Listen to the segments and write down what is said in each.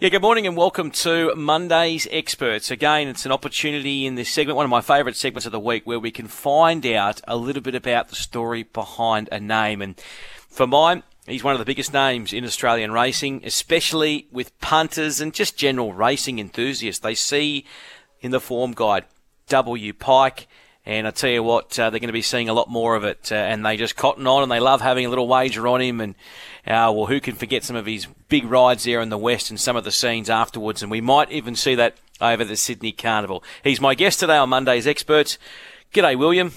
Yeah, good morning and welcome to Monday's Experts. Again, it's an opportunity in this segment, one of my favourite segments of the week, where we can find out a little bit about the story behind a name. And for mine, he's one of the biggest names in Australian racing, especially with punters and just general racing enthusiasts. They see in the form guide W. Pike. And I tell you what, uh, they're going to be seeing a lot more of it, uh, and they just cotton on, and they love having a little wager on him. And uh, well, who can forget some of his big rides there in the west and some of the scenes afterwards? And we might even see that over the Sydney Carnival. He's my guest today on Monday's Experts. G'day, William.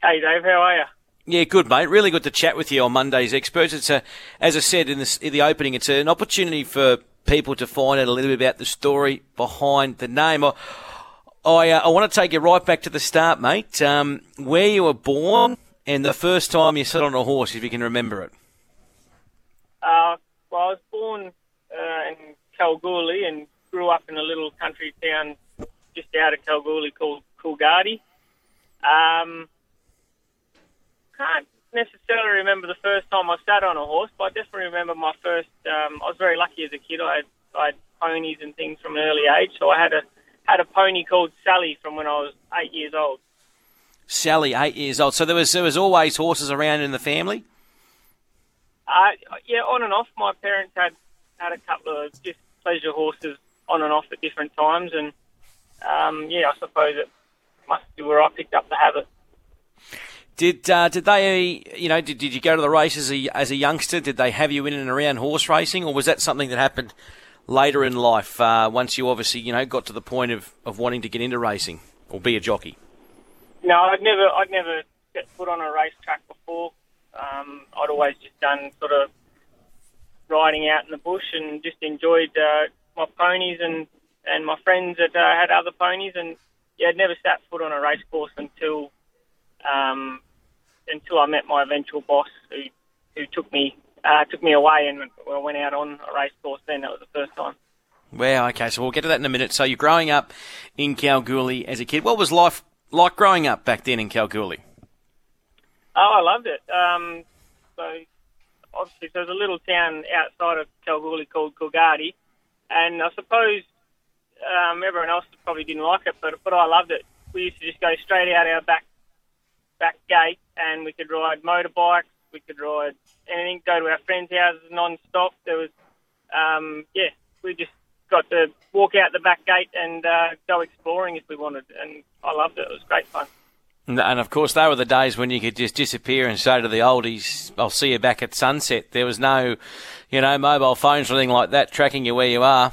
Hey, Dave. How are you? Yeah, good, mate. Really good to chat with you on Monday's Experts. It's a, as I said in, this, in the opening, it's an opportunity for people to find out a little bit about the story behind the name. I, I, uh, I want to take you right back to the start, mate. Um, where you were born and the first time you sat on a horse, if you can remember it. Uh, well, I was born uh, in Kalgoorlie and grew up in a little country town just out of Kalgoorlie called Coolgardie. Um, can't necessarily remember the first time I sat on a horse, but I definitely remember my first. Um, I was very lucky as a kid. I had, I had ponies and things from an early age, so I had a had a pony called Sally from when I was eight years old. Sally, eight years old. So there was there was always horses around in the family. Uh, yeah, on and off. My parents had had a couple of just pleasure horses on and off at different times, and um, yeah, I suppose it must be where I picked up the habit. Did uh, did they you know did, did you go to the races as a, as a youngster? Did they have you in and around horse racing, or was that something that happened later in life, uh, once you obviously, you know, got to the point of, of wanting to get into racing or be a jockey? No, I'd never, I'd never set foot on a racetrack before. Um, I'd always just done sort of riding out in the bush and just enjoyed uh, my ponies and, and my friends that uh, had other ponies. And yeah, I'd never sat foot on a race course until um, until I met my eventual boss, who who took me uh, took me away and I went out on a race course then. That was the first time. Well, okay, so we'll get to that in a minute. So you're growing up in Kalgoorlie as a kid. What was life like growing up back then in Kalgoorlie? Oh, I loved it. Um, so obviously, there's a little town outside of Kalgoorlie called Coolgardie, and I suppose um, everyone else probably didn't like it, but but I loved it. We used to just go straight out our back back gate, and we could ride motorbikes, we could ride anything, go to our friends' houses non-stop. There was, um, yeah, we just got to walk out the back gate and uh, go exploring if we wanted, and I loved it. It was great fun. And of course, they were the days when you could just disappear and say to the oldies, "I'll see you back at sunset." There was no, you know, mobile phones or anything like that tracking you where you are.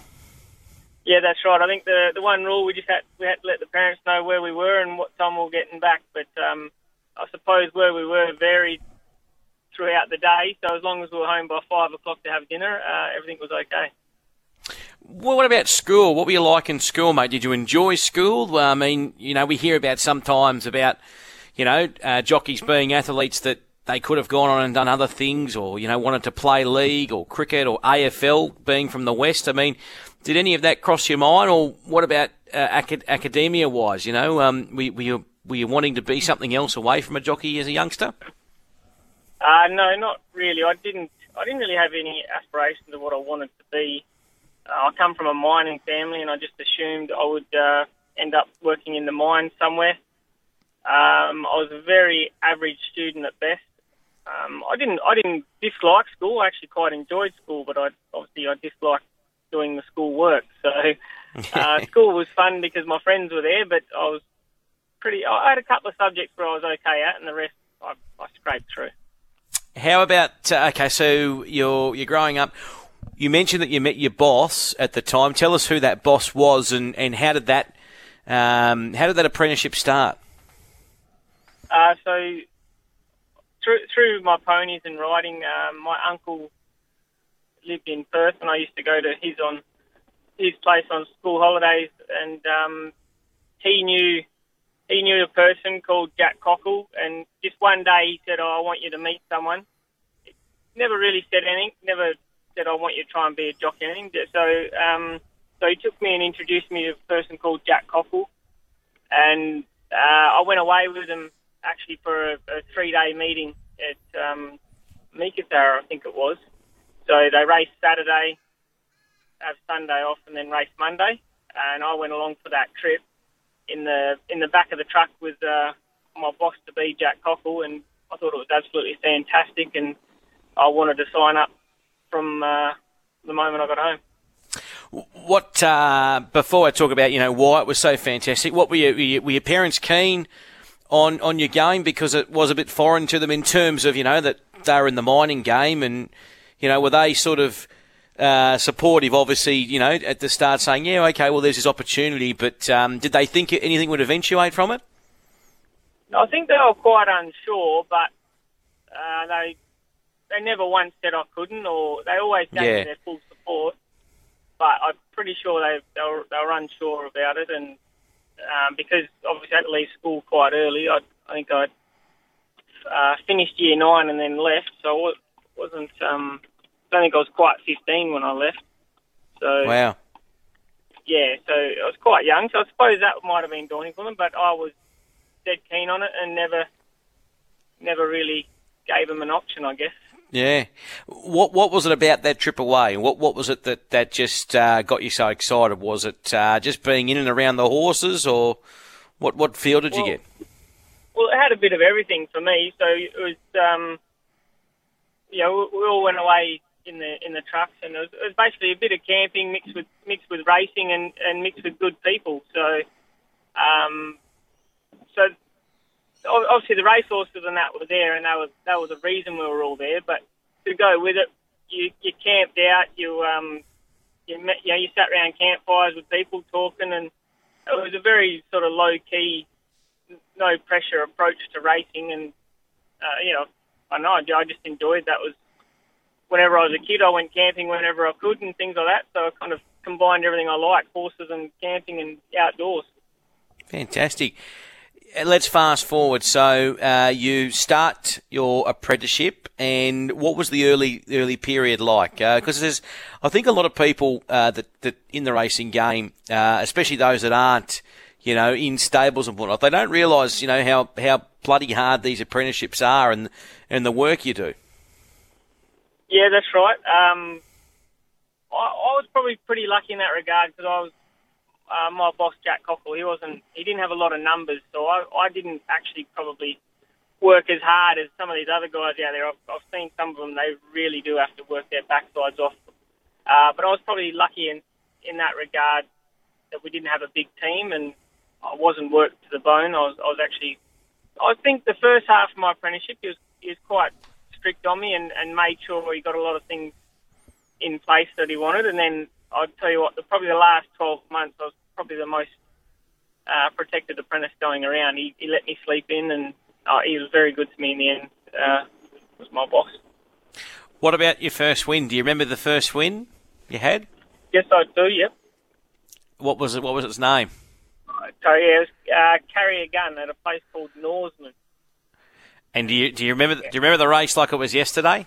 Yeah, that's right. I think the the one rule we just had we had to let the parents know where we were and what time we were getting back. But um, I suppose where we were varied throughout the day. So as long as we were home by five o'clock to have dinner, uh, everything was okay. Well, what about school? What were you like in school, mate? Did you enjoy school? Well, I mean, you know, we hear about sometimes about, you know, uh, jockeys being athletes that they could have gone on and done other things or, you know, wanted to play league or cricket or AFL being from the West. I mean, did any of that cross your mind or what about uh, acad- academia wise? You know, um, were, were, you, were you wanting to be something else away from a jockey as a youngster? Uh, no, not really. I didn't. I didn't really have any aspirations of what I wanted to be. Uh, I come from a mining family, and I just assumed I would uh, end up working in the mine somewhere. Um, I was a very average student at best. Um, I didn't. I didn't dislike school. I actually quite enjoyed school, but I obviously I disliked doing the school work. So uh, school was fun because my friends were there, but I was pretty. I had a couple of subjects where I was okay at, and the rest I, I scraped through. How about okay? So you're you're growing up. You mentioned that you met your boss at the time. Tell us who that boss was and, and how did that um, how did that apprenticeship start? Uh, so through through my ponies and riding, um, my uncle lived in Perth, and I used to go to his on his place on school holidays, and um, he knew he knew a person called Jack Cockle, and just one day he said, "Oh, I want you to meet someone." Never really said anything. Never said, "I want you to try and be a jockey." Anything. So, um, so he took me and introduced me to a person called Jack Cockle, and uh, I went away with him actually for a, a three-day meeting at um, Meekatharra, I think it was. So they raced Saturday, have Sunday off and then race Monday. And I went along for that trip in the in the back of the truck with uh, my boss to be Jack Cockle, and I thought it was absolutely fantastic, and I wanted to sign up from uh, the moment I got home. What uh, before I talk about you know why it was so fantastic? What were, you, were your parents keen on on your game because it was a bit foreign to them in terms of you know that they were in the mining game and you know were they sort of uh, supportive, obviously, you know, at the start saying, yeah, okay, well, there's this opportunity, but um, did they think anything would eventuate from it? I think they were quite unsure, but uh, they they never once said I couldn't, or they always gave yeah. me their full support. But I'm pretty sure they they were, they were unsure about it, and um, because obviously I had to leave school quite early, I, I think I uh, finished year nine and then left, so I wasn't. Um, I think I was quite 15 when I left. So wow. Yeah, so I was quite young, so I suppose that might have been daunting for them. But I was dead keen on it and never, never really gave them an option, I guess. Yeah. What what was it about that trip away? What what was it that that just uh, got you so excited? Was it uh, just being in and around the horses, or what what feel did well, you get? Well, it had a bit of everything for me. So it was, um, you know, we, we all went away in the in the trucks, and it was, it was basically a bit of camping mixed with mixed with racing and, and mixed with good people. So, um, so obviously the racehorses and that were there, and that was that was the reason we were all there. But to go with it, you you camped out, you um, you met, you know, you sat around campfires with people talking, and it was a very sort of low key, no pressure approach to racing, and uh, you know, I know I just enjoyed that was. Whenever I was a kid, I went camping whenever I could and things like that. So I kind of combined everything I like: horses and camping and outdoors. Fantastic let's fast forward. So uh, you start your apprenticeship, and what was the early early period like? Because uh, there's, I think, a lot of people uh, that that in the racing game, uh, especially those that aren't, you know, in stables and whatnot, they don't realise, you know, how how bloody hard these apprenticeships are and and the work you do. Yeah, that's right. Um, I, I was probably pretty lucky in that regard because I was uh, my boss Jack Cockle, he wasn't, he didn't have a lot of numbers, so I, I didn't actually probably work as hard as some of these other guys out there. I've, I've seen some of them; they really do have to work their backsides off. Uh, but I was probably lucky in in that regard that we didn't have a big team, and I wasn't worked to the bone. I was, I was actually, I think the first half of my apprenticeship, he was quite strict on me and, and made sure he got a lot of things in place that he wanted, and then I'd tell you what, the, probably the last 12 months, I was probably the most uh, protected apprentice going around. He, he let me sleep in, and uh, he was very good to me in the end. Uh, was my boss. What about your first win? Do you remember the first win you had? Yes, I do. Yep. What was it? What was its name? So yeah, it was uh, carry a gun at a place called Norseman. And do you do you remember do you remember the race like it was yesterday?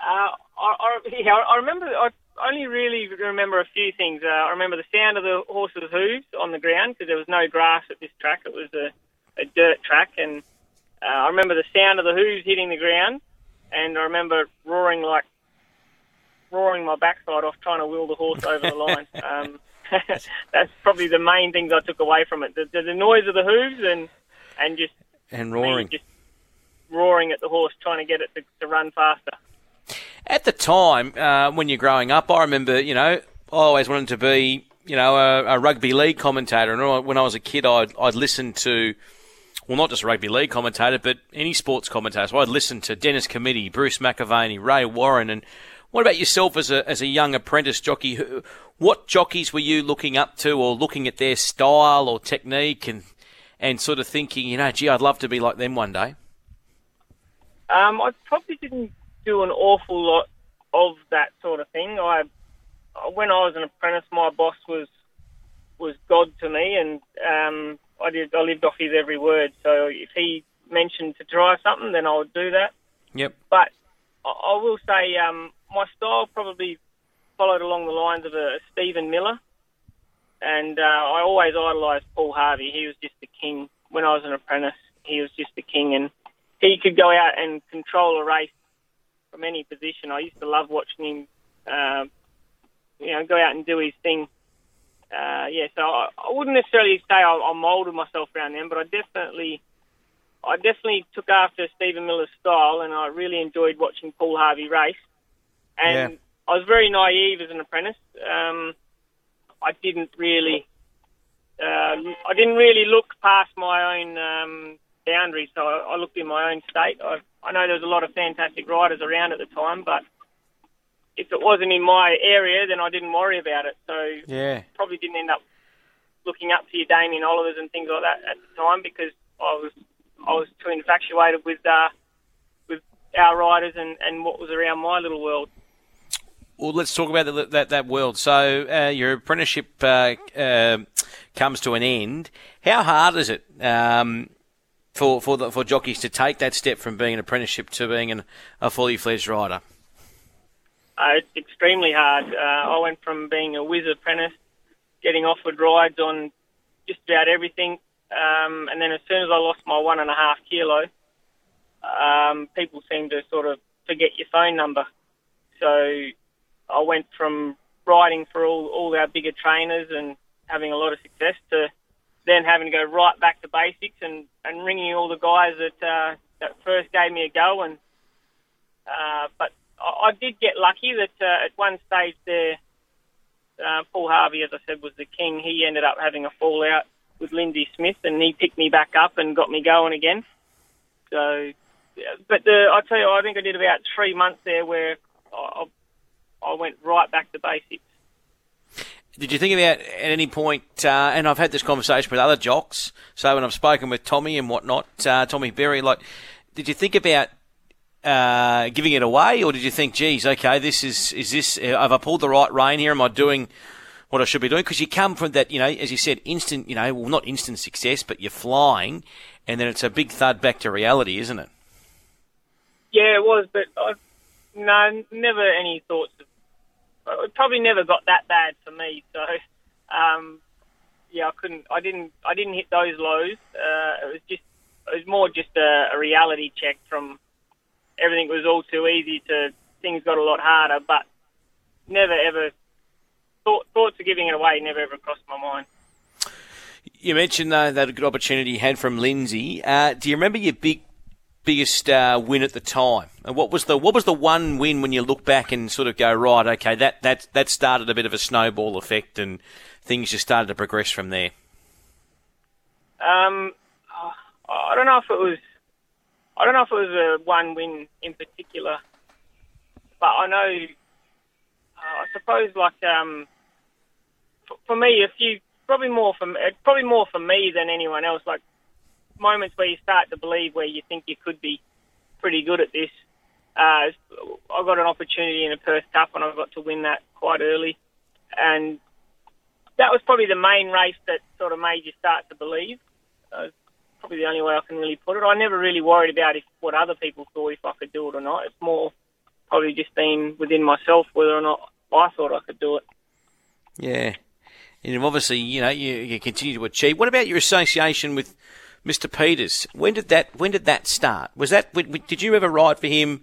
Uh, I, I, yeah, I remember. I only really remember a few things. Uh, I remember the sound of the horse's hooves on the ground because there was no grass at this track. It was a, a dirt track, and uh, I remember the sound of the hooves hitting the ground, and I remember roaring like roaring my backside off trying to wheel the horse over the line. Um, that's probably the main things I took away from it: the, the, the noise of the hooves and and just and roaring, just roaring at the horse, trying to get it to, to run faster. At the time, uh, when you're growing up, I remember, you know, I always wanted to be, you know, a, a rugby league commentator. And when I was a kid, I'd, I'd listen to, well, not just rugby league commentator, but any sports commentator. So I'd listen to Dennis Cometti, Bruce McAvaney, Ray Warren. And what about yourself as a, as a young apprentice jockey? What jockeys were you looking up to or looking at their style or technique and, and sort of thinking, you know, gee, I'd love to be like them one day? Um, I probably didn't do an awful lot of that sort of thing. I, when I was an apprentice, my boss was was God to me, and um, I did I lived off his every word. So if he mentioned to try something, then I would do that. Yep. But I, I will say um, my style probably followed along the lines of a Stephen Miller, and uh, I always idolised Paul Harvey. He was just the king when I was an apprentice. He was just the king, and he could go out and control a race from any position. I used to love watching him, uh, you know, go out and do his thing. Uh, yeah, so I, I wouldn't necessarily say I, I moulded myself around them, but I definitely, I definitely took after Stephen Miller's style, and I really enjoyed watching Paul Harvey race. And Yeah. I was very naive as an apprentice. Um, I didn't really, uh, I didn't really look past my own um, boundaries. So I, I looked in my own state. I, I know there was a lot of fantastic riders around at the time, but if it wasn't in my area, then I didn't worry about it. So Yeah. probably didn't end up looking up to your Damien Olivers and things like that at the time because I was I was too infatuated with uh, with our riders and, and what was around my little world. Well, let's talk about the, that that world. So uh, your apprenticeship uh, uh, comes to an end. How hard is it um, for for the, for jockeys to take that step from being an apprenticeship to being an, a fully fledged rider? Uh, it's extremely hard. Uh, I went from being a whiz apprentice, getting offered rides on just about everything, um, and then as soon as I lost my one and a half kilo, um, people seemed to sort of forget your phone number. So I went from riding for all, all our bigger trainers and having a lot of success to then having to go right back to basics and, and ringing all the guys that uh, that first gave me a go. And uh, but I, I did get lucky that uh, at one stage there, uh, Paul Harvey, as I said, was the king. He ended up having a fallout with Lindsay Smith, and he picked me back up and got me going again. So, but the, I tell you, I think I did about three months there where I, I went right back to basics. Did you think about at any point, uh, and I've had this conversation with other jocks, so when I've spoken with Tommy and whatnot, uh, Tommy Berry, like, did you think about uh, giving it away, or did you think, geez, okay, this is, is this, uh, have I pulled the right rein here? Am I doing what I should be doing? Because you come from that, you know, as you said, instant, you know, well, not instant success, but you're flying, and then it's a big thud back to reality, isn't it? Yeah, it was, but I, no, never any thoughts of. It probably never got that bad for me. So, um, yeah, I couldn't. I didn't. I didn't hit those lows. Uh, it was just. It was more just a, a reality check from everything was all too easy to things got a lot harder. But never ever thought thoughts of giving it away never ever crossed my mind. You mentioned uh, that a good opportunity you had from Lindsay. Uh, do you remember your big, biggest uh, win at the time? And what was the what was the one win when you look back and sort of go right? Okay, that that that started a bit of a snowball effect, and things just started to progress from there. Um, I don't know if it was. I don't know if it was a one win in particular, but I know. Uh, I suppose like um, for, for me, a few probably more for probably more for me than anyone else. Like moments where you start to believe where you think you could be pretty good at this. Uh, I got an opportunity in a Perth Cup and I got to win that quite early, and that was probably the main race that sort of made you start to believe. Uh, probably the only way I can really put it. I never really worried about if what other people thought if I could do it or not. It's more probably just been within myself whether or not I thought I could do it. Yeah, and obviously, you know, you, you continue to achieve. What about your association with Mr. Peters? When did that When did that start? Was that did you ever ride for him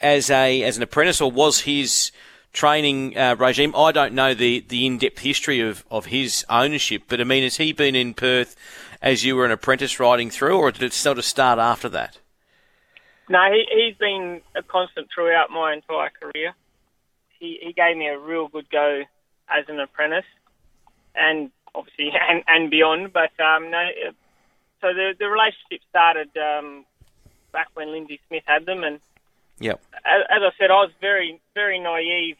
as a as an apprentice, or was his training uh, regime? I don't know the, the in depth history of, of his ownership, but I mean, has he been in Perth as you were an apprentice riding through, or did it sort of start after that? No, he, he's been a constant throughout my entire career. He, he gave me a real good go as an apprentice, and obviously and, and beyond. But um, no, so the the relationship started um, back when Lindsay Smith had them, and Yep. as, as I said, I was very very naive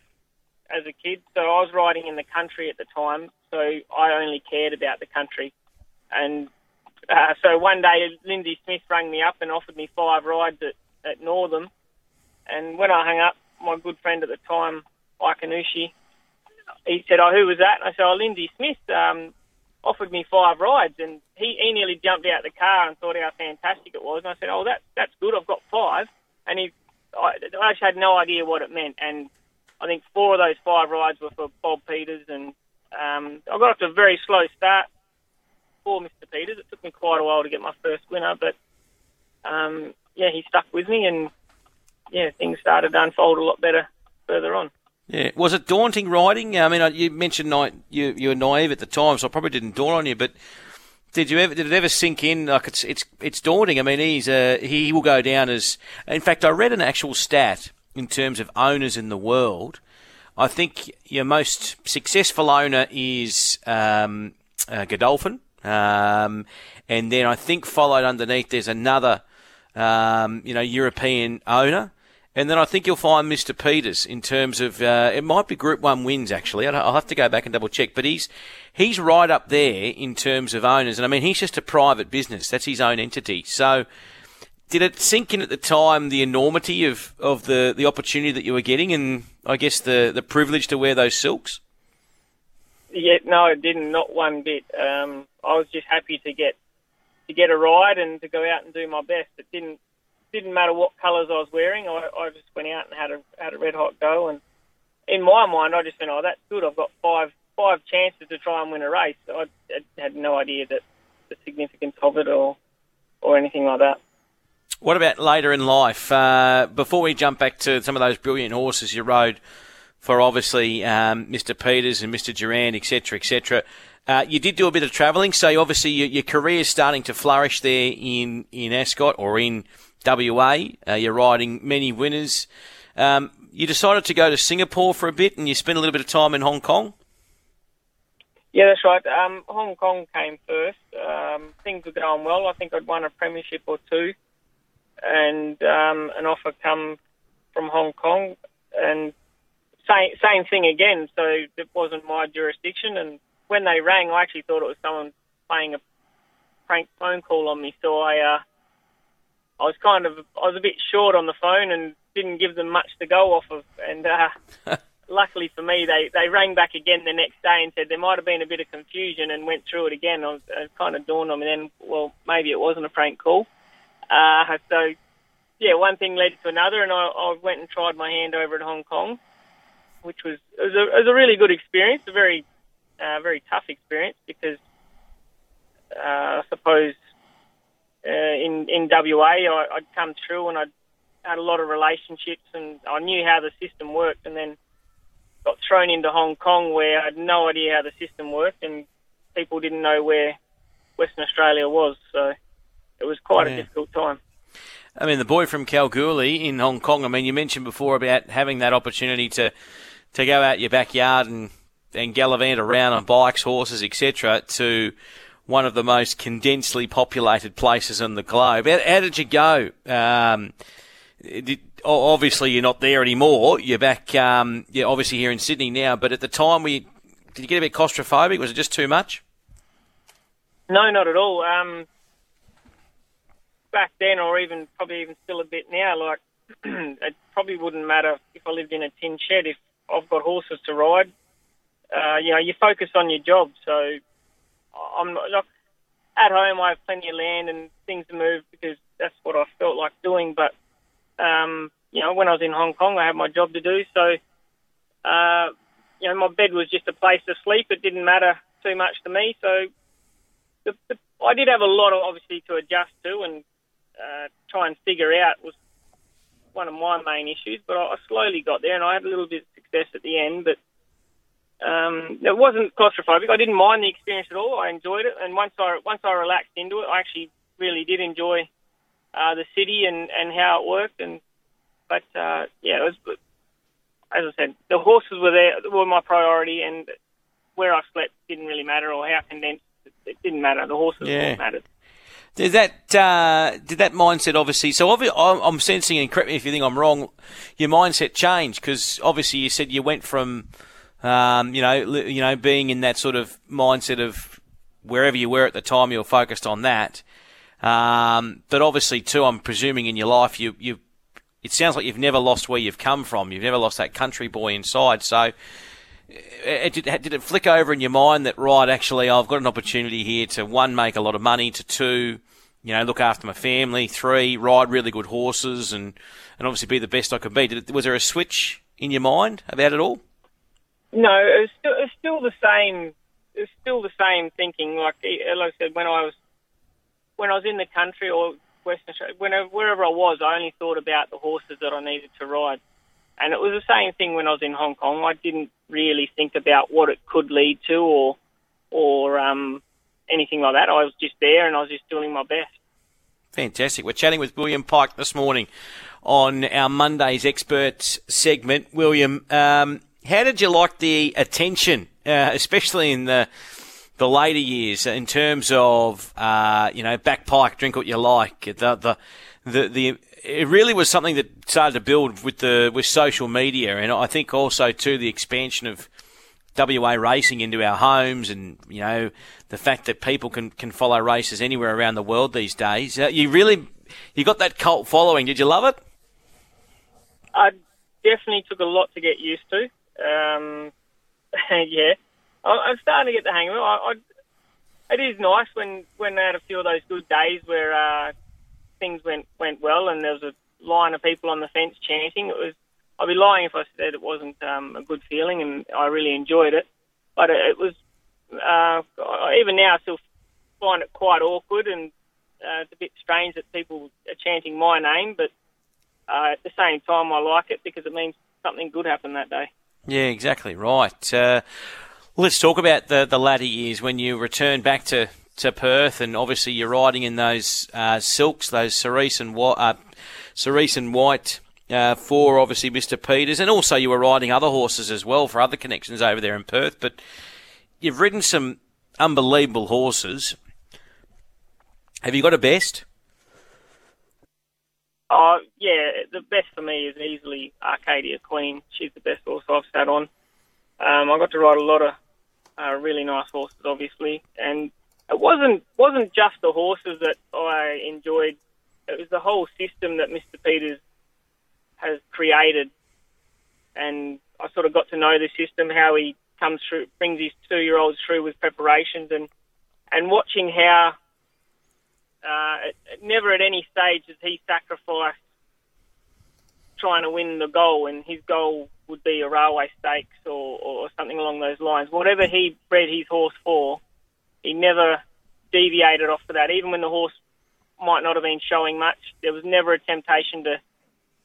as a kid. So I was riding in the country at the time, so I only cared about the country, and uh, so one day Lindsay Smith rang me up and offered me five rides at, at Northam, and when I hung up, my good friend at the time, Ikanushi, he said, "Oh, who was that?" And I said, "Oh, Lindsay Smith." Um, offered me five rides, and he, he nearly jumped out the car and thought how fantastic it was. And I said, "Oh, that that's good. I've got five. And he, I, I just had no idea what it meant. And I think four of those five rides were for Bob Peters, and um, I got off to a very slow start for Mr. Peters. It took me quite a while to get my first winner, but um, yeah, he stuck with me, and yeah, things started to unfold a lot better further on. Yeah, was it daunting riding? I mean, you mentioned you you were naive at the time, so it probably didn't dawn on you. But did you ever did it ever sink in? Like it's it's it's daunting. I mean, he's uh, he will go down as. In fact, I read an actual stat in terms of owners in the world. I think your most successful owner is um, uh, Godolphin, um, and then I think followed underneath there's another um, you know European owner. And then I think you'll find Mr. Peters in terms of uh, it might be Group One wins actually. I'll have to go back and double check, but he's he's right up there in terms of owners. And I mean, he's just a private business; that's his own entity. So, did it sink in at the time the enormity of, of the, the opportunity that you were getting, and I guess the the privilege to wear those silks? Yeah, no, it didn't. Not one bit. Um, I was just happy to get to get a ride and to go out and do my best. It didn't didn't matter what colours I was wearing. I, I just went out and had a had a red hot go. And in my mind, I just went, "Oh, that's good. I've got five five chances to try and win a race." I, I had no idea that the significance of it or or anything like that. What about later in life? Uh, before we jump back to some of those brilliant horses you rode for, obviously um, Mr. Peters and Mr. Durand, etc., etc. Uh, you did do a bit of travelling, so obviously your, your career is starting to flourish there in in Ascot or in WA. Uh, you're riding many winners. Um, you decided to go to Singapore for a bit, and you spent a little bit of time in Hong Kong. Yeah, that's right. Um, Hong Kong came first. Um, things were going well. I think I'd won a premiership or two, and um, an offer come from Hong Kong, and same same thing again. So it wasn't my jurisdiction, and when they rang, I actually thought it was someone playing a prank phone call on me. So I uh, I was kind of I was a bit short on the phone and didn't give them much to go off of. And uh, luckily for me, they they rang back again the next day and said there might have been a bit of confusion and went through it again. I was, it kind of dawned on me then, well, maybe it wasn't a prank call. Uh, so yeah, one thing led to another, and I, I went and tried my hand over at Hong Kong, which was it was a, it was a really good experience, a very uh, very tough experience because uh, I suppose uh, in in WA, I, I'd come through and I'd had a lot of relationships and I knew how the system worked, and then got thrown into Hong Kong where I had no idea how the system worked, and people didn't know where Western Australia was, so it was quite yeah. a difficult time. I mean, the boy from Kalgoorlie in Hong Kong. I mean, you mentioned before about having that opportunity to to go out your backyard and and gallivant around on bikes, horses, etc. To one of the most condensely populated places on the globe. How, how did you go? Um, did, obviously, you're not there anymore. You're back, um, obviously here in Sydney now. But at the time, we did you get a bit claustrophobic? Was it just too much? No, not at all. Um, back then, or even probably even still a bit now, like it probably wouldn't matter if I lived in a tin shed. If I've got horses to ride, uh, you know, you focus on your job. So I'm not, like, at home. I have plenty of land and things to move because that's what I felt like doing. But um, you know, when I was in Hong Kong, I had my job to do. So uh, you know, my bed was just a place to sleep. It didn't matter too much to me. So the, the, I did have a lot of obviously to adjust to and uh, try and figure out was one of my main issues. But I, I slowly got there, and I had a little bit of success at the end. But um, it wasn't claustrophobic. I didn't mind the experience at all. I enjoyed it, and once I once I relaxed into it, I actually really did enjoy uh, the city and, and how it worked. And but uh, yeah, it was as I said, the horses were there were my priority, and where I slept didn't really matter, or how condensed it didn't matter. The horses yeah. mattered. Did that uh, did that mindset obviously? So obviously, I'm sensing, and correct me if you think I'm wrong. Your mindset changed because obviously you said you went from um, you know, you know, being in that sort of mindset of wherever you were at the time, you were focused on that. Um, but obviously, too, I'm presuming in your life, you you it sounds like you've never lost where you've come from. You've never lost that country boy inside. So, it, it, did it flick over in your mind that right, actually, I've got an opportunity here to one make a lot of money, to two, you know, look after my family, three, ride really good horses, and and obviously be the best I could be. Did, was there a switch in your mind about it all? No, it's still, it's still the same. It's still the same thinking. Like, like I said, when I was when I was in the country or Western Australia, whenever, wherever I was, I only thought about the horses that I needed to ride. And it was the same thing when I was in Hong Kong. I didn't really think about what it could lead to or or um, anything like that. I was just there and I was just doing my best. Fantastic. We're chatting with William Pike this morning on our Monday's Experts segment. William, um, how did you like the attention, uh, especially in the the later years, in terms of uh, you know back pike, drink what you like, the the the, the it really was something that started to build with the with social media, and I think also too the expansion of WA racing into our homes, and you know the fact that people can, can follow races anywhere around the world these days. Uh, you really you got that cult following. Did you love it? I definitely took a lot to get used to. Um, yeah, I, am starting to get the hang of it. I, I, it is nice when when I had a few of those good days where uh, things went went well, and there was a line of people on the fence chanting. It was. I'd be lying if I said it wasn't um, a good feeling, and I really enjoyed it. But it, it was uh, even now, I still find it quite awkward, and uh, it's a bit strange that people are chanting my name. But uh, at the same time, I like it because it means something good happened that day. Yeah, exactly right. Uh, let's talk about the the latter years when you returned back to to Perth, and obviously you're riding in those uh, silks, those cerise and uh, cerise and white. Uh, for obviously Mr. Peters, and also you were riding other horses as well for other connections over there in Perth. But you've ridden some unbelievable horses. Have you got a best? Oh yeah, the best for me is easily Arcadia Queen. She's the best horse I've sat on. Um, I got to ride a lot of uh, really nice horses, obviously, and it wasn't wasn't just the horses that I enjoyed. It was the whole system that Mr. Peters has created, and I sort of got to know the system, how he comes through, brings his two-year-olds through with preparations, and and watching how uh, never at any stage has he sacrificed trying to win the goal, and his goal would be a railway stakes or, or something along those lines. Whatever he bred his horse for, he never deviated off of that. Even when the horse might not have been showing much, there was never a temptation to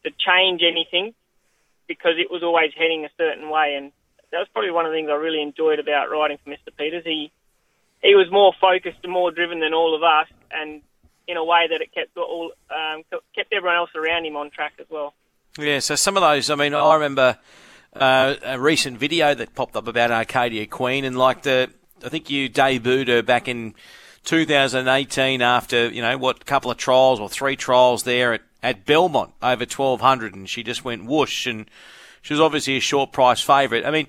to change anything because it was always heading a certain way. And that was probably one of the things I really enjoyed about riding for Mr. Peters. He he was more focused and more driven than all of us, and in a way that it kept all um, kept everyone else around him on track as well. Yeah, so some of those. I mean, I remember uh, a recent video that popped up about Arcadia Queen, and like the, I think you debuted her back in 2018 after you know what a couple of trials or three trials there at at Belmont over 1200, and she just went whoosh and she was obviously a short price favourite. I mean,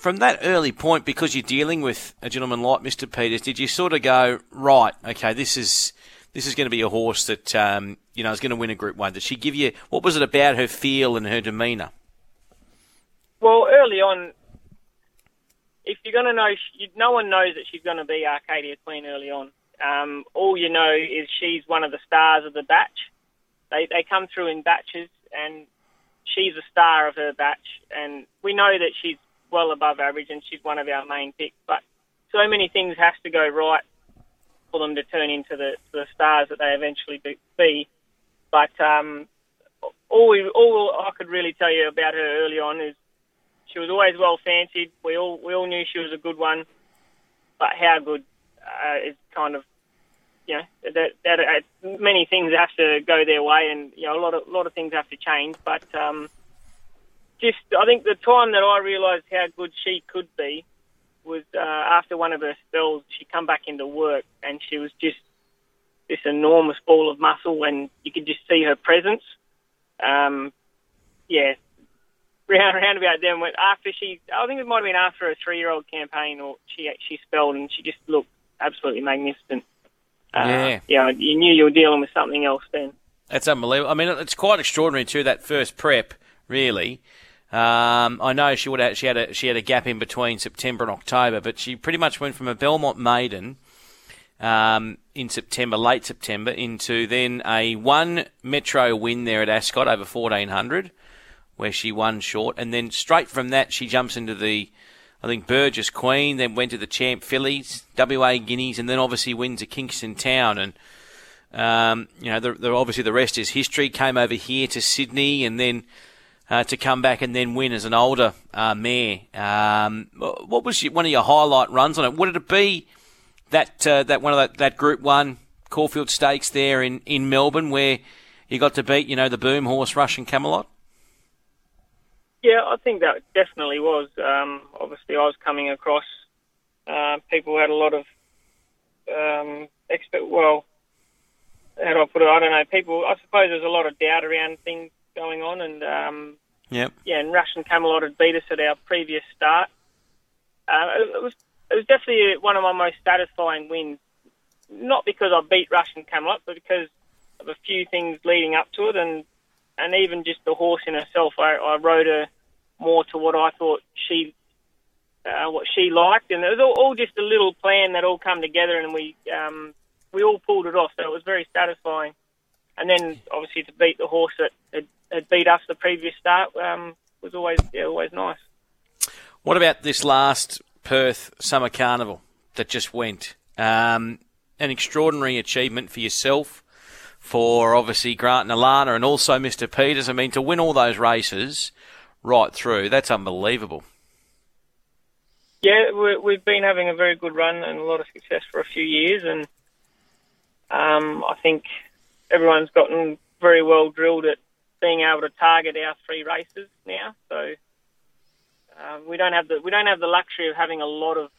from that early point, because you're dealing with a gentleman like Mr. Peters, did you sort of go right? Okay, this is this is going to be a horse that um, you know is going to win a Group One. Did she give you what was it about her feel and her demeanour? Well, early on, if you're going to know, no one knows that she's going to be Arcadia Queen early on. Um, all you know is she's one of the stars of the batch. They they come through in batches, and she's a star of her batch, and we know that she's well above average and she's one of our main picks. But so many things have to go right for them to turn into the, the stars that they eventually be. But um, all we, all I could really tell you about her early on is she was always well fancied. We all we all knew she was a good one, but how good uh, is kind of you know that that uh, many things have to go their way, and you know a lot of a lot of things have to change. But um, just I think the time that I realised how good she could be was uh, after one of her spells. She come back into work, and she was just this enormous ball of muscle, and you could just see her presence. Um, yeah, round round about then. After she, I think it might have been after a three-year-old campaign, or she she spelled, and she just looked absolutely magnificent. Uh, yeah. Yeah, you knew you were dealing with something else then. That's unbelievable. I mean, it's quite extraordinary too. That first prep, really. Um, I know she would have, she had a she had a gap in between September and October, but she pretty much went from a Belmont maiden um, in September, late September, into then a one Metro win there at Ascot over fourteen hundred, where she won short, and then straight from that she jumps into the I think Burgess Queen, then went to the Champ Fillies, WA Guineas, and then obviously wins at Kingston Town. And, um, you know, the, the, obviously the rest is history. Came over here to Sydney and then uh, to come back and then win as an older uh, mare. Um, what was your, one of your highlight runs on it? Would it be that uh, that one of that, that Group One Caulfield Stakes there in, in Melbourne where you got to beat, you know, the Boom Horse Russian Camelot? Yeah, I think that definitely was. Um, obviously, I was coming across. Uh, people had a lot of um, expert. Well, how do I put it? I don't know. People, I suppose, there's a lot of doubt around things going on, and um, yep. yeah, and Russian Camelot had beat us at our previous start. Uh, it was it was definitely one of my most satisfying wins. Not because I beat Russian Camelot, but because of a few things leading up to it, and and even just the horse in herself. I, I rode her more to what I thought she uh, what she liked, and it was all, all, just a little plan that all come together, and we um, we all pulled it off. So it was very satisfying. And then obviously to beat the horse that had, had beat us the previous start um, was always yeah, always nice. What about this last Perth Summer Carnival that just went? Um, an extraordinary achievement for yourself, for obviously Grant and Alana, and also Mr. Peters. I mean, to win all those races right through, that's unbelievable. Yeah, we've been having a very good run and a lot of success for a few years, and um, I think everyone's gotten very well drilled at being able to target our three races now. So um, we don't have the we don't have the luxury of having a lot of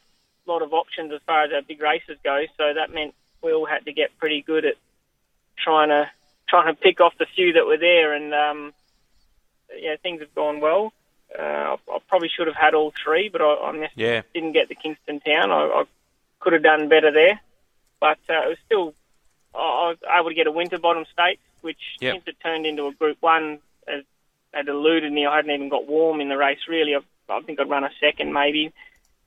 lot of options as far as our big races go. So that meant we all had to get pretty good at trying to trying to pick off the few that were there, and um, yeah, things have gone well. Uh, I, I, probably should have had all three, but I, I yeah. didn't get the Kingston Town. I, I, could have done better there, but uh, it was still I was able to get a Winterbottom Stakes, which yep. since it turned into a Group One, as had eluded me. I hadn't even got warm in the race really. I, I think I'd run a second maybe.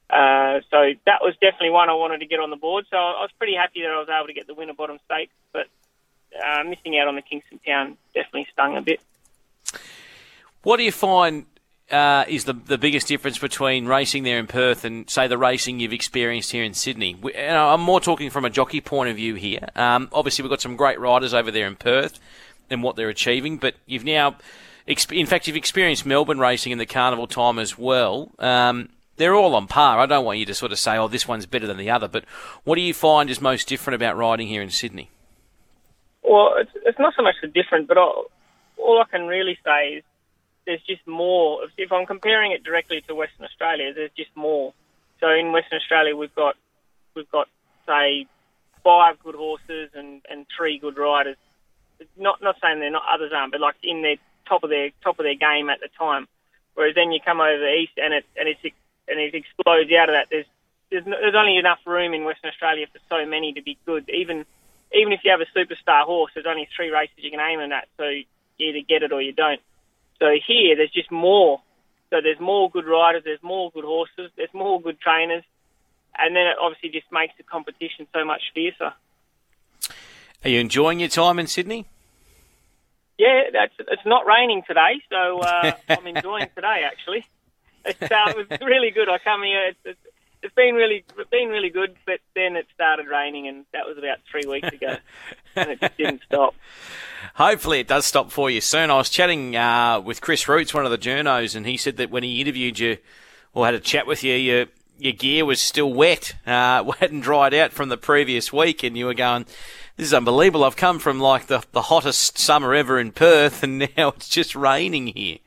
Uh, so that was definitely one I wanted to get on the board. So I was pretty happy that I was able to get the Winterbottom Stakes, but uh, missing out on the Kingston Town definitely stung a bit. What do you find uh, is the the biggest difference between racing there in Perth and say the racing you've experienced here in Sydney? We, know, I'm more talking from a jockey point of view here. Um, obviously, we've got some great riders over there in Perth and what they're achieving, but you've now, in fact, you've experienced Melbourne racing in the carnival time as well. Um, they're all on par. I don't want you to sort of say, "Oh, this one's better than the other," but what do you find is most different about riding here in Sydney? Well, it's, it's not so much the different, but all I can really say is there's just more. If I'm comparing it directly to Western Australia, there's just more. So in Western Australia, we've got we've got say five good horses and, and three good riders. Not not saying they're not others aren't, but like in their top of their top of their game at the time. Whereas then you come over the east and it and it's and it explodes out of that. There's there's, there's only enough room in Western Australia for so many to be good. Even even if you have a superstar horse, there's only three races you can aim them at. So you either get it or you don't. So here, there's just more. So there's more good riders, there's more good horses, there's more good trainers, and then it obviously just makes the competition so much fiercer. Are you enjoying your time in Sydney? Yeah, that's it's not raining today, so uh, I'm enjoying today. Actually, it's, uh, it was really good. I come here. It's, it's, it's been really been really good, but then it started raining, and that was about three weeks ago, and it just didn't stop. Hopefully, it does stop for you soon. I was chatting uh, with Chris Roots, one of the journos, and he said that when he interviewed you or had a chat with you, your your gear was still wet, uh, hadn't dried out from the previous week, and you were going. This is unbelievable. I've come from like the, the hottest summer ever in Perth, and now it's just raining here.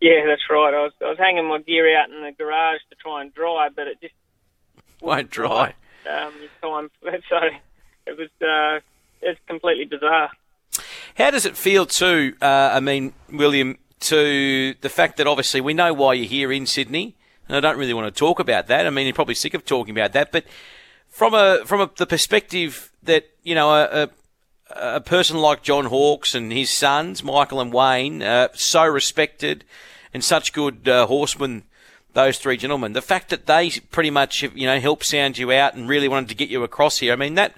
Yeah, that's right. I was I was hanging my gear out in the garage to try and dry, but it just won't dry. Um, time, so it was uh, it's completely bizarre. How does it feel too? Uh, I mean, William, to the fact that obviously we know why you're here in Sydney, and I don't really want to talk about that. I mean, you're probably sick of talking about that, but from a from a, the perspective that you know a, a a person like John Hawkes and his sons, Michael and Wayne, uh, so respected and such good uh, horsemen, those three gentlemen. The fact that they pretty much, you know, helped sound you out and really wanted to get you across here. I mean, that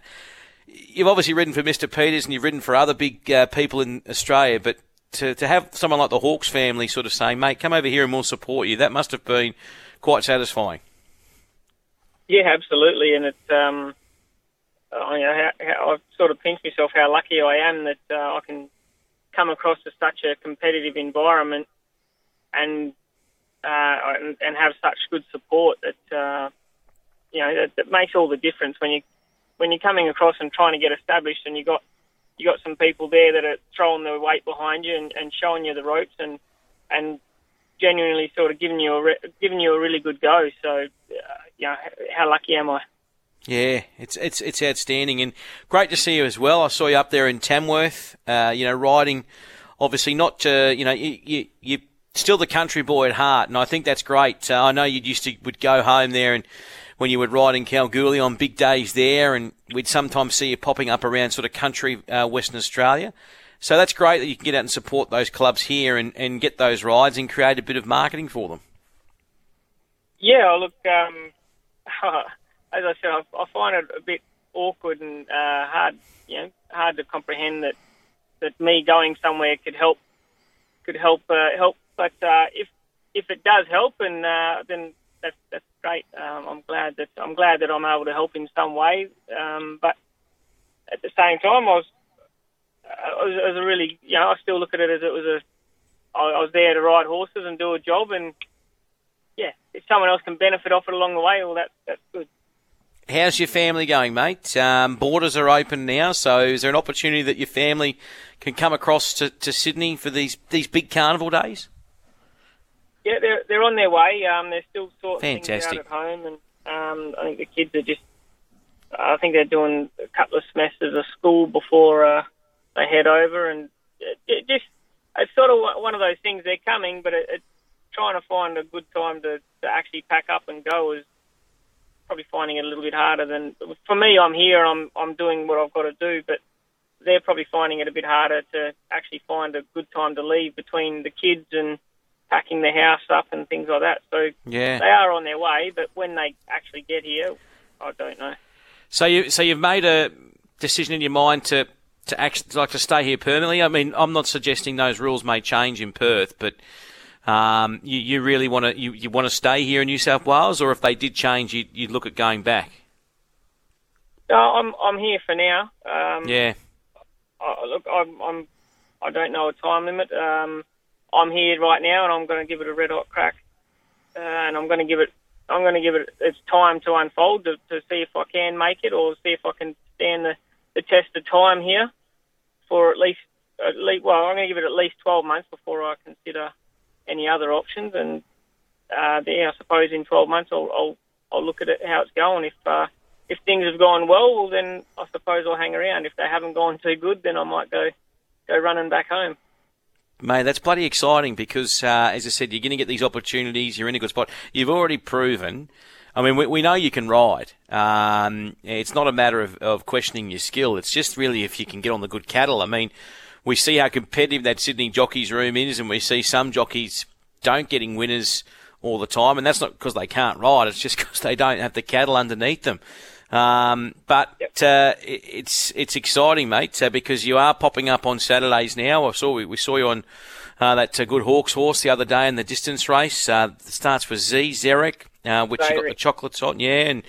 you've obviously ridden for Mr. Peters and you've ridden for other big uh, people in Australia, but to, to have someone like the Hawkes family sort of saying, mate, come over here and we'll support you, that must have been quite satisfying. Yeah, absolutely. And it's, um, How, how I've sort of pinched myself how lucky I am that uh, I can come across to such a competitive environment and uh, and, and have such good support that uh, you know that, that makes all the difference when you when you're coming across and trying to get established, and you got you got some people there that are throwing their weight behind you and, and showing you the ropes and and genuinely sort of giving you a re- giving you a really good go. So, uh, you know, how lucky am I? Yeah, it's it's it's outstanding and great to see you as well. I saw you up there in Tamworth, uh, you know, riding. Obviously, not uh, you know you, you you still the country boy at heart, and I think that's great. Uh, I know you used to would go home there and when you would ride in Kalgoorlie on big days there, and we'd sometimes see you popping up around sort of country uh, Western Australia. So that's great that you can get out and support those clubs here and, and get those rides and create a bit of marketing for them. Yeah, look, um, as I said, I, I, find it a bit awkward and uh, hard, you know, hard to comprehend that that me going somewhere could help could help uh, help. But uh, if if it does help, and uh, then that's that's great. Um, I'm glad that I'm glad that I'm able to help in some way. Um, but at the same time, I was, uh, it was, it was a really you know I still look at it as it was a I, I was there to ride horses and do a job, and yeah, if someone else can benefit off it along the way, well, that that's good. How's your family going, mate? Um, borders are open now, so is there an opportunity that your family can come across to, to Sydney for these these big carnival days? Yeah, they're they're on their way. Um, they're still sorting Fantastic. things out at home, and um, I think the kids are just. I think they're doing a couple of semesters of school before uh, they head over, and it, it just it's sort of one of those things. They're coming, but it, it's trying to find a good time to, to actually pack up and go is probably finding it a little bit harder than for me. I'm here. I'm I'm doing what I've got to do, but they're probably finding it a bit harder to actually find a good time to leave between the kids and packing the house up and things like that. So yeah. they are on their way, but when they actually get here, I don't know. So you so you've made a decision in your mind to to actually like to stay here permanently. I mean, I'm not suggesting those rules may change in Perth, but um, you, you really want to you, you want to stay here in New South Wales, or if they did change, you'd, you'd look at going back. No, I'm I'm here for now. Um, yeah. I, look, I'm, I'm I don't know a time limit. Um, I'm here right now, and I'm going to give it a red hot crack, uh, and I'm going to give it. I'm going to give it its time to unfold to, to see if I can make it, or see if I can stand the, the test of time here for at least at least. Well, I'm going to give it at least 12 months before I consider any other options, and uh, I suppose in 12 months I'll, I'll I'll look at it how it's going. If uh, if things have gone well, well then I suppose I'll hang around. If they haven't gone too good, then I might go go running back home. Mate, that's bloody exciting because, uh, as I said, you're going to get these opportunities. You're in a good spot. You've already proven. I mean, we, we know you can ride. Um, it's not a matter of, of questioning your skill. It's just really if you can get on the good cattle. I mean, we see how competitive that Sydney jockeys room is, and we see some jockeys don't getting winners all the time, and that's not because they can't ride. It's just because they don't have the cattle underneath them. Um, but uh, it's it's exciting, mate, uh, because you are popping up on Saturdays now. I saw we, we saw you on uh, that uh, good Hawkes horse the other day in the distance race. Uh, starts for Z Zarek, uh, which you got the chocolates on, yeah, and.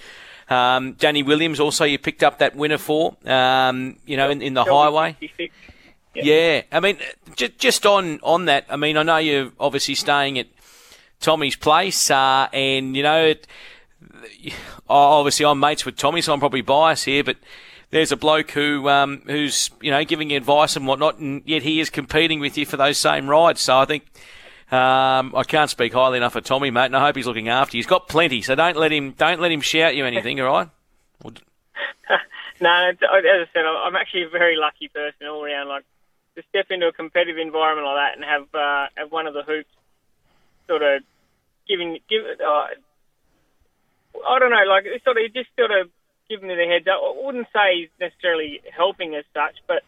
Um, Danny Williams also you picked up that winner for, um, you know, in, in the highway. Yeah, I mean, just, just on, on that, I mean, I know you're obviously staying at Tommy's place, uh, and, you know, it, obviously I'm mates with Tommy, so I'm probably biased here, but there's a bloke who um, who's you know giving you advice and whatnot, and yet he is competing with you for those same rides. So I think um, I can't speak highly enough of Tommy, mate, and I hope he's looking after you. He's got plenty, so don't let him don't let him shout you anything. all right? no, as I said, I'm actually a very lucky person all around. Like to step into a competitive environment like that and have uh, have one of the hoops sort of giving give. Uh, I don't know, like sort of just sort of giving me the heads up. I wouldn't say he's necessarily helping as such, but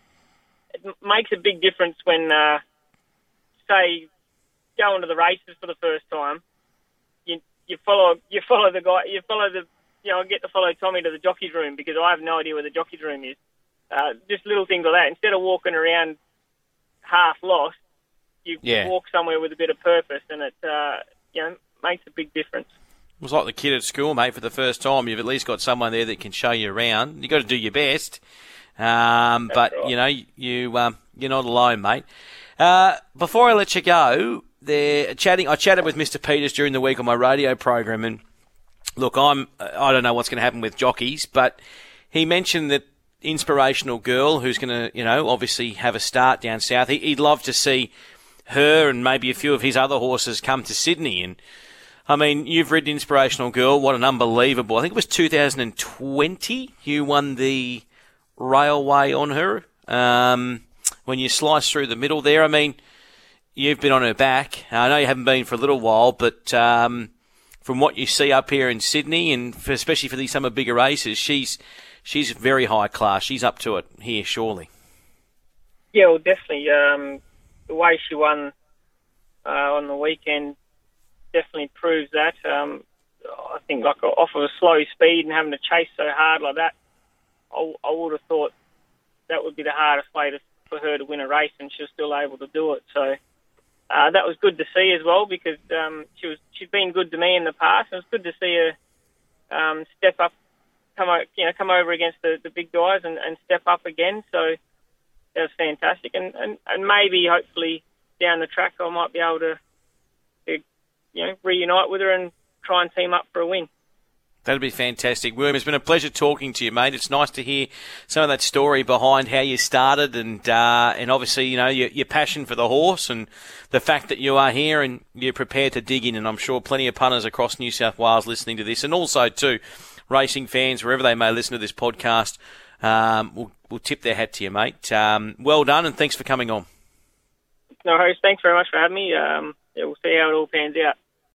it makes a big difference when, uh, say, going to the races for the first time. You you follow you follow the guy you follow the you know I get to follow Tommy to the jockey's room because I have no idea where the jockey's room is. Uh, just little things like that. Instead of walking around half lost, you yeah. walk somewhere with a bit of purpose, and it uh, you know makes a big difference. It was like the kid at school, mate. For the first time, you've at least got someone there that can show you around. You got to do your best, um, but right. you know you um, you're not alone, mate. Uh, before I let you go, they're chatting. I chatted with Mr. Peters during the week on my radio program, and look, I'm I don't know what's going to happen with jockeys, but he mentioned that inspirational girl who's going to, you know, obviously have a start down south. He, would love to see her and maybe a few of his other horses come to Sydney. And I mean, you've ridden Inspirational Girl. What an unbelievable! I think it was 2020. You won the railway on her. Um, when you slice through the middle there, I mean, you've been on her back. I know you haven't been for a little while, but um, from what you see up here in Sydney, and for, especially for these summer bigger races, she's she's very high class. She's up to it here, surely. Yeah, well, definitely. Um, the way she won uh, on the weekend definitely proves that. Um, I think like off of a slow speed and having to chase so hard like that, I, I would have thought that would be the hardest way to, for her to win a race, and she was still able to do it. So uh, that was good to see as well because um, she was she's been good to me in the past. And it was good to see her um, step up, come you know come over against the, the big guys and, and step up again. So that was fantastic, and, and and maybe hopefully down the track I might be able to, to you know reunite with her and try and team up for a win. That'd be fantastic. William, it's been a pleasure talking to you, mate. It's nice to hear some of that story behind how you started and uh, and obviously, you know, your, your, passion for the horse and the fact that you are here and you're prepared to dig in. And I'm sure plenty of punters across New South Wales listening to this and also, too, racing fans, wherever they may listen to this podcast, um, will, will tip their hat to you, mate. Um, well done and thanks for coming on. No worries. Thanks very much for having me. Um, yeah, we'll see how it all pans out.